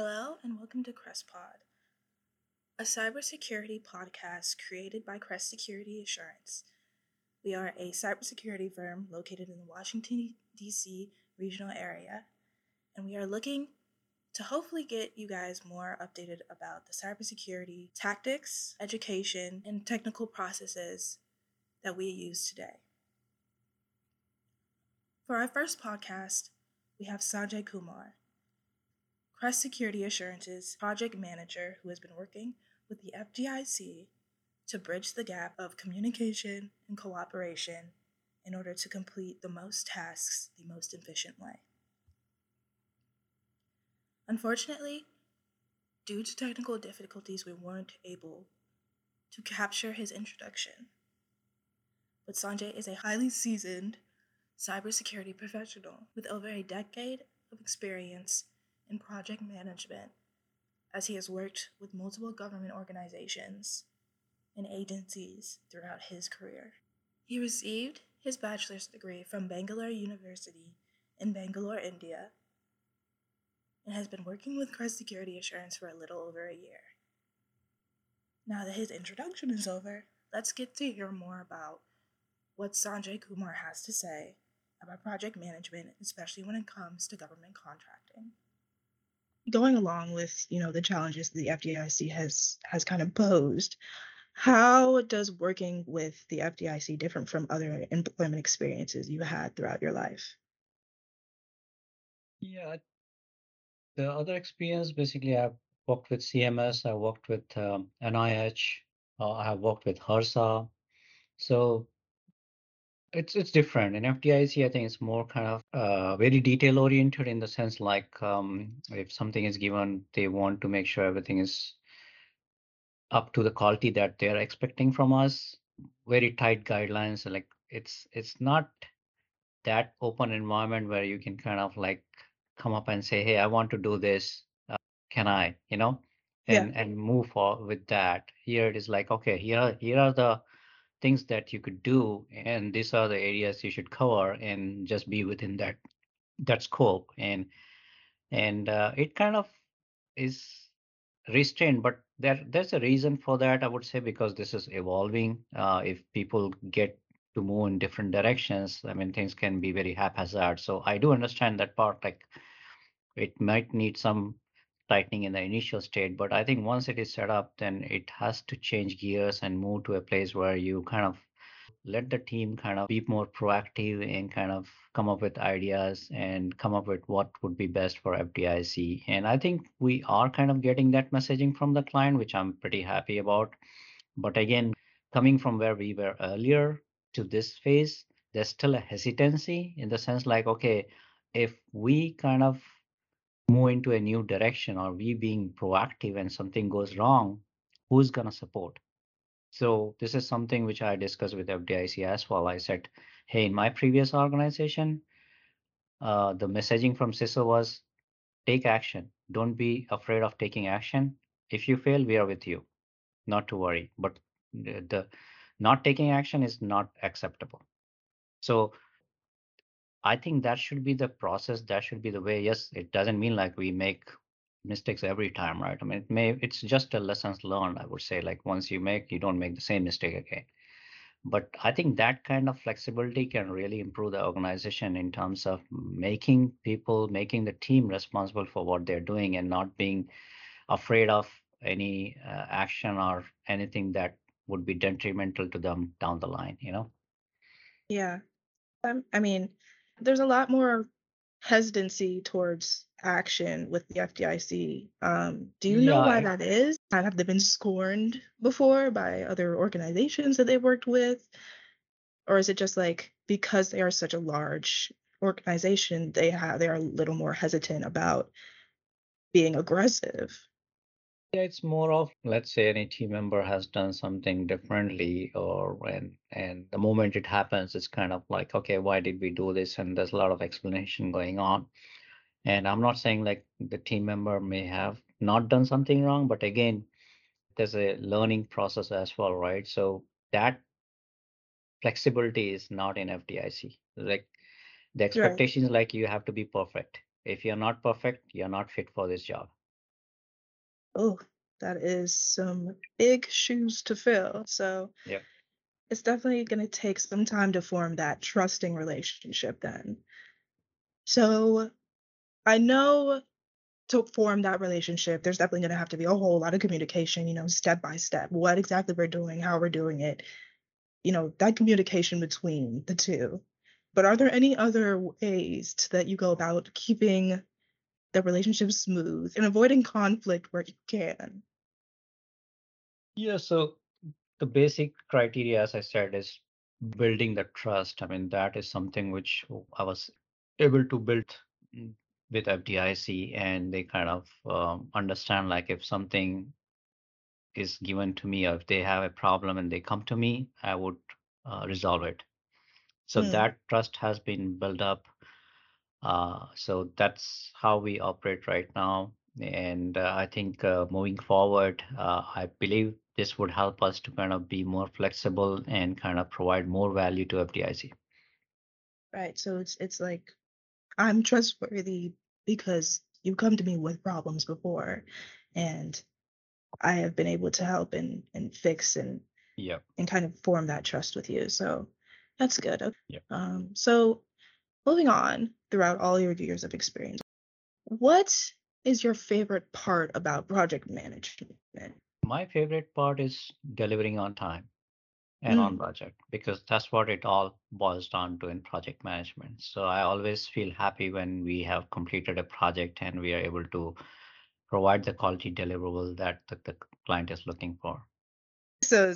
Hello, and welcome to CrestPod, a cybersecurity podcast created by Crest Security Assurance. We are a cybersecurity firm located in the Washington, D.C. regional area, and we are looking to hopefully get you guys more updated about the cybersecurity tactics, education, and technical processes that we use today. For our first podcast, we have Sanjay Kumar, Crest Security Assurance's project manager who has been working with the FDIC to bridge the gap of communication and cooperation in order to complete the most tasks the most efficient way. Unfortunately, due to technical difficulties, we weren't able to capture his introduction. But Sanjay is a highly seasoned cybersecurity professional with over a decade of experience in project management, as he has worked with multiple government organizations and agencies throughout his career. He received his bachelor's degree from Bangalore University in Bangalore, India, and has been working with Crest Security Assurance for a little over a year. Now that his introduction is over, let's get to hear more about what Sanjay Kumar has to say about project management, especially when it comes to government contracting. Going along with, you know, the challenges the FDIC has has kind of posed, how does working with the FDIC different from other employment experiences you had throughout your life? Yeah, the other experience basically I've worked with CMS, I worked with um, NIH, uh, I have worked with HRSA. So it's it's different. In FDIC, I think it's more kind of uh, very detail oriented in the sense like um, if something is given, they want to make sure everything is up to the quality that they're expecting from us. Very tight guidelines. Like it's it's not that open environment where you can kind of like come up and say, "Hey, I want to do this. Uh, can I?" You know, Yeah. and and move forward with that. Here it is like, okay, here here are the things that you could do, and these are the areas you should cover, and just be within that that scope. And and uh, it kind of is restrained, but there there's a reason for that. I would say because this is evolving. Uh, if people get to move in different directions, I mean things can be very haphazard. So I do understand that part. Like it might need some tightening in the initial state, but I think once it is set up, then it has to change gears and move to a place where you kind of let the team kind of be more proactive and kind of come up with ideas and come up with what would be best for FDIC. And I think we are kind of getting that messaging from the client, which I'm pretty happy about. But again, coming from where we were earlier to this phase, there's still a hesitancy in the sense like, okay, if we kind of move into a new direction or we being proactive and something goes wrong, who's going to support? So this is something which I discussed with FDIC as well. I said, hey, in my previous organization, uh, the messaging from CISO was take action. Don't be afraid of taking action. If you fail, we are with you. Not to worry. But the, the not taking action is not acceptable. So I think that should be the process. That should be the way. Yes, it doesn't mean like we make mistakes every time, right? I mean, it may it's just a lessons learned. I would say like once you make, you don't make the same mistake again. But I think that kind of flexibility can really improve the organization in terms of making people, making the team responsible for what they're doing and not being afraid of any uh, action or anything that would be detrimental to them down the line, you know? Yeah. Um, I mean, there's a lot more hesitancy towards action with the FDIC. Um, do you know why that is? Have they been scorned before by other organizations that they've worked with? Or is it just like because they are such a large organization, they have they are a little more hesitant about being aggressive? Yeah, it's more of let's say any team member has done something differently, or when and the moment it happens, it's kind of like, okay, why did we do this? And there's a lot of explanation going on. And I'm not saying like the team member may have not done something wrong, but again, there's a learning process as well, right? So that flexibility is not in FDIC. Like the Right. expectation is like you have to be perfect. If you're not perfect, you're not fit for this job. Oh, that is some big shoes to fill. So Yeah. it's definitely going to take some time to form that trusting relationship then. So I know to form that relationship, there's definitely going to have to be a whole lot of communication, you know, step by step, what exactly we're doing, how we're doing it, you know, that communication between the two. But are there any other ways that you go about keeping the relationship smooth and avoiding conflict where you can? Yeah. So the basic criteria, as I said, is building the trust. I mean, that is something which I was able to build with FDIC, and they kind of um, understand like if something is given to me, or if they have a problem and they come to me, I would uh, resolve it. So Mm, that trust has been built up. Uh, so that's how we operate right now. And uh, I think uh, moving forward, uh, I believe this would help us to kind of be more flexible and kind of provide more value to FDIC. right. So it's it's like I'm trustworthy because you've come to me with problems before and I have been able to help and and fix and Yeah. and kind of form that trust with you. So that's good. Okay. Yeah. Um, so moving on throughout all your years of experience, what is your favorite part about project management? My favorite part is delivering on time and on Mm, budget because that's what it all boils down to in project management. So I always feel happy when we have completed a project and we are able to provide the quality deliverable that the, the client is looking for. So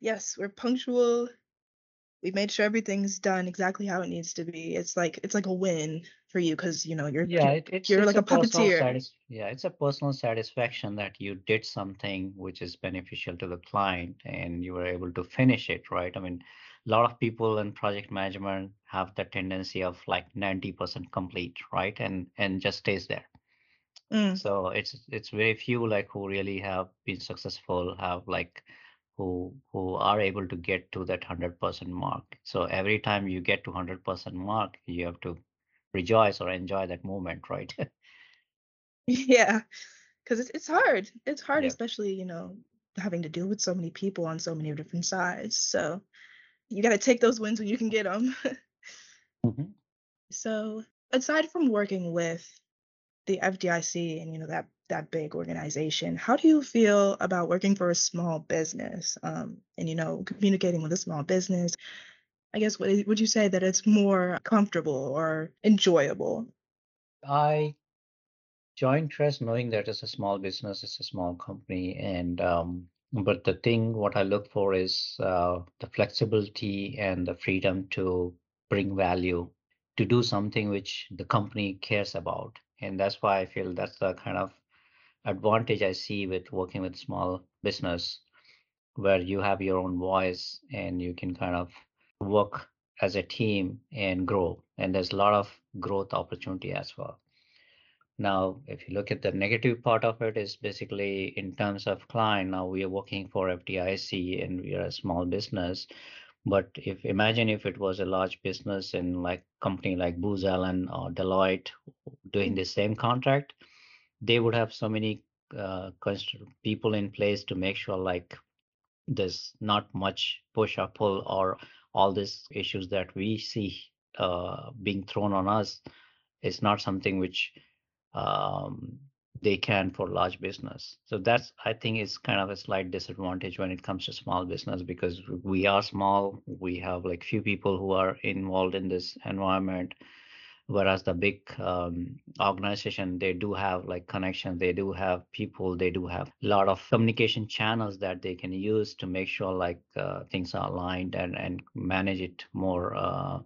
yes, we're punctual. We made sure everything's done exactly how it needs to be. It's like it's like a win for you because you know you're Yeah, it, it's you're it's like a a puppeteer. satis yeah, it's a personal satisfaction that you did something which is beneficial to the client and you were able to finish it, right? I mean, a lot of people in project management have the tendency of like 90% complete, right? And and just stays there. Mm, So it's it's very few like who really have been successful, have like who who are able to get to that 100% mark. So every time you get to 100% mark, you have to rejoice or enjoy that moment, right? yeah, because it's it's hard. It's hard, Yeah. especially you know having to deal with so many people on so many different sides. So you got to take those wins when you can get them. Mhm. so aside from working with the FDIC and you know that that big organization, how do you feel about working for a small business um, and you know communicating with a small business? I guess would would you say that it's more comfortable or enjoyable? I joined Crest knowing that it's a small business, it's a small company, and um, but the thing what I look for is uh, the flexibility and the freedom to bring value, to do something which the company cares about, and that's why I feel that's the kind of advantage I see with working with small business, where you have your own voice and you can kind of work as a team and grow, and there's a lot of growth opportunity as well. Now, if you look at the negative part of it, is basically in terms of client. Now we are working for FDIC and we are a small business. But if imagine if it was a large business in like company like Booz Allen or Deloitte doing the same contract, they would have so many uh, people in place to make sure like there's not much push or pull or all these issues that we see uh, being thrown on us is not something which um, they can for large business. So that's, I think, is kind of a slight disadvantage when it comes to small business because we are small. We have like few people who are involved in this environment, whereas the big um, organization they do have like connections, they do have people, they do have a lot of communication channels that they can use to make sure like uh, things are aligned and and manage it more uh,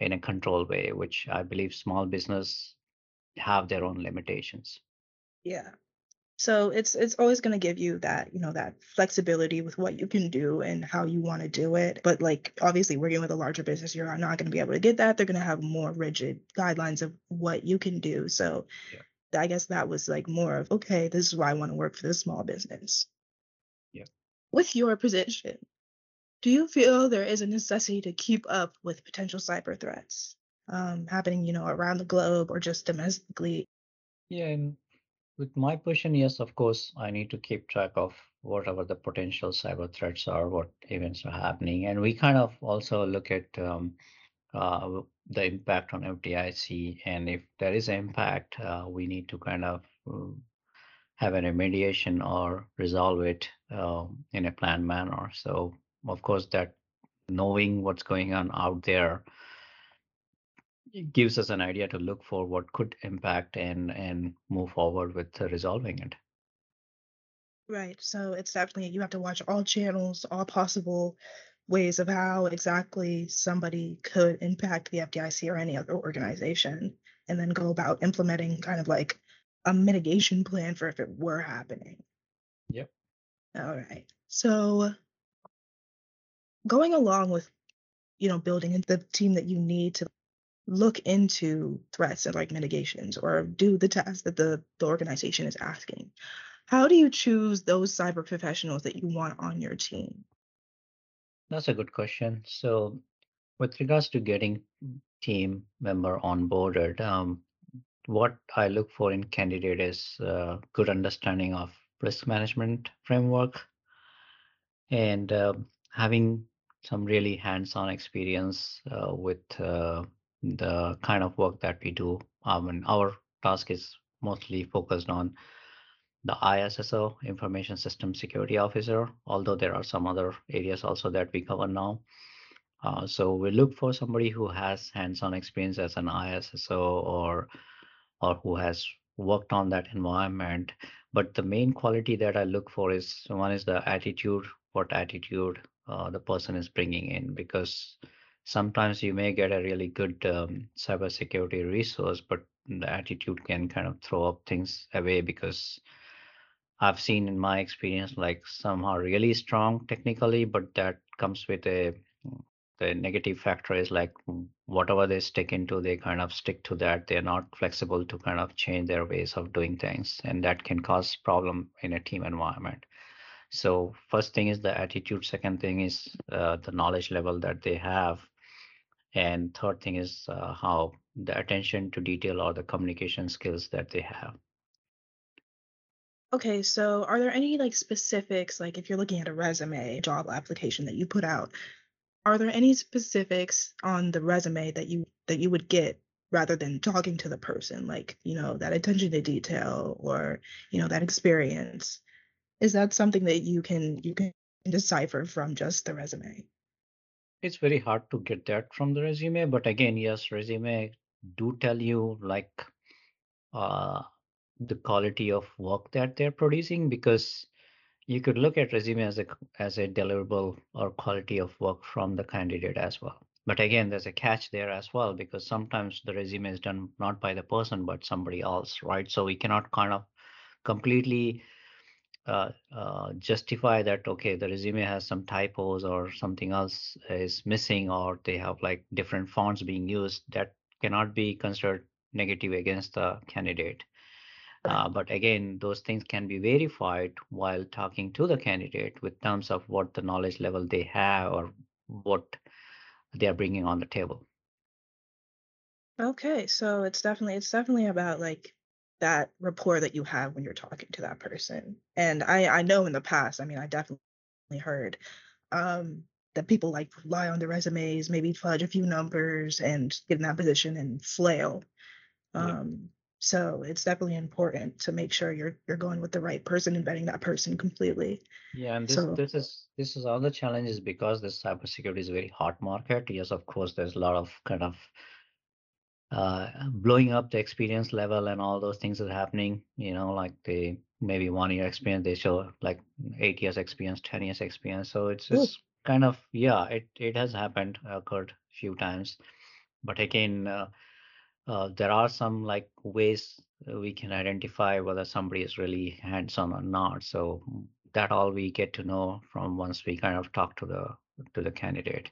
in a controlled way, which I believe small business have their own limitations. Yeah. So it's it's always going to give you that, you know, that flexibility with what you can do and how you want to do it. But like obviously working with a larger business, you're not going to be able to get that. They're going to have more rigid guidelines of what you can do. So Yeah. I guess that was like more of, okay, this is why I want to work for this small business. Yeah. With your position, do you feel there is a necessity to keep up with potential cyber threats um, happening, you know, around the globe or just domestically? Yeah, With my position, yes, of course, I need to keep track of whatever the potential cyber threats are, what events are happening. And we kind of also look at um, uh, the impact on FDIC. And if there is an impact, uh, we need to kind of uh, have a remediation or resolve it uh, in a planned manner. So, of course, that knowing what's going on out there gives us an idea to look for what could impact and and move forward with resolving it. Right. So it's definitely you have to watch all channels, all possible ways of how exactly somebody could impact the FDIC or any other organization, and then go about implementing kind of like a mitigation plan for if it were happening. Yep. All right. So going along with, you know, building the team that you need to look into threats and like mitigations or do the tasks that the, the organization is asking. How do you choose those cyber professionals that you want on your team? That's a good question. So, with regards to getting team member onboarded, um, what I look for in candidate is uh, good understanding of risk management framework and uh, having some really hands-on experience uh, with uh, the kind of work that we do. Um, and our task is mostly focused on the ISSO, Information System Security Officer, although there are some other areas also that we cover now. Uh, so we look for somebody who has hands-on experience as an ISSO or or who has worked on that environment. But the main quality that I look for is one is the attitude, what attitude uh, the person is bringing in, because sometimes you may get a really good um, cybersecurity resource, but the attitude can kind of throw up things away because I've seen in my experience like some are really strong technically, but that comes with a the negative factor is like whatever they stick into, they kind of stick to that. They're not flexible to kind of change their ways of doing things, and that can cause problem in a team environment. So first thing is the attitude. Second thing is uh, the knowledge level that they have, and third thing is uh, how the attention to detail or the communication skills that they have. Okay, so are there any like specifics, like if you're looking at a resume, job application that you put out, are there any specifics on the resume that you that you would get rather than talking to the person, like, you know, that attention to detail or, you know, that experience? Is that something that you can you can decipher from just the resume? It's very hard to get that from the resume, but again, yes, resume do tell you like uh, the quality of work that they're producing because you could look at resume as a as a deliverable or quality of work from the candidate as well. But again, there's a catch there as well because sometimes the resume is done not by the person but somebody else, right? So we cannot kind of completely uh, uh, justify that okay the resume has some typos or something else is missing or they have like different fonts being used that cannot be considered negative against the candidate. Uh, but again those things can be verified while talking to the candidate with terms of what the knowledge level they have or what they are bringing on the table. Okay, so it's definitely it's definitely about like that rapport that you have when you're talking to that person. And I I know in the past, I mean, I definitely heard um that people like rely on their resumes, maybe fudge a few numbers and get in that position and flail. yeah Um so it's definitely important to make sure you're you're going with the right person and vetting that person completely. yeah and this So this is this is all the challenges because this cybersecurity is a very hot market yes of course there's a lot of kind of uh, blowing up the experience level and all those things are happening. You know, like the maybe one year experience, they show like eight years experience, 10 years experience. So it's just kind of, yeah, it, it has happened, occurred a few times. But again, uh, uh, there are some like ways we can identify whether somebody is really hands-on or not. So that all we get to know from once we kind of talk to the to the candidate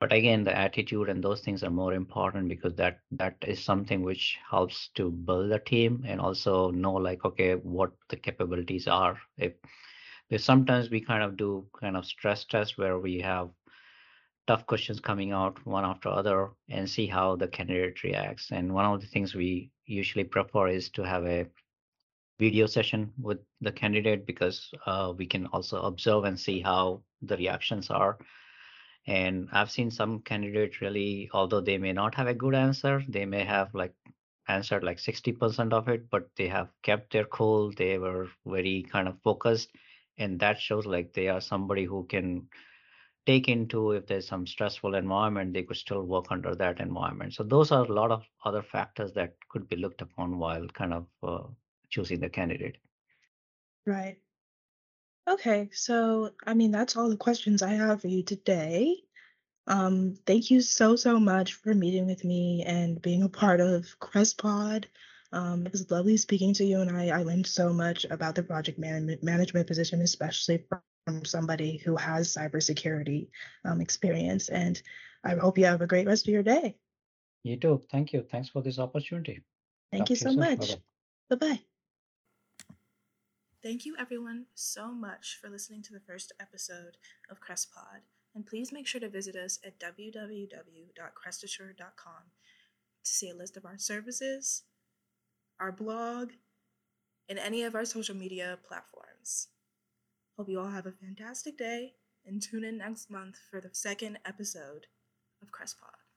but again the attitude and those things are more important because that that is something which helps to build a team and also know like okay what the capabilities are if there's sometimes we kind of do kind of stress test where we have tough questions coming out one after other and see how the candidate reacts and one of the things we usually prefer is to have a video session with the candidate because uh, we can also observe and see how the reactions are. And I've seen some candidates really, although they may not have a good answer, they may have like answered like 60% of it, but they have kept their cool. They were very kind of focused. And that shows like they are somebody who can take into if there's some stressful environment, they could still work under that environment. So those are a lot of other factors that could be looked upon while kind of uh, choosing the candidate. Right. Okay, so I mean, that's all the questions I have for you today. Um, thank you so, so much for meeting with me and being a part of CrestPod. Um, it was lovely speaking to you, and I, I learned so much about the project man- management position, especially from somebody who has cybersecurity um, experience. And I hope you have a great rest of your day. You too. Thank you. Thanks for this opportunity. Thank Talk you so much. Bye bye. Thank you, everyone, so much for listening to the first episode of CrestPod. And please make sure to visit us at www.crestassure.com to see a list of our services, our blog, and any of our social media platforms. Hope you all have a fantastic day and tune in next month for the second episode of CrestPod.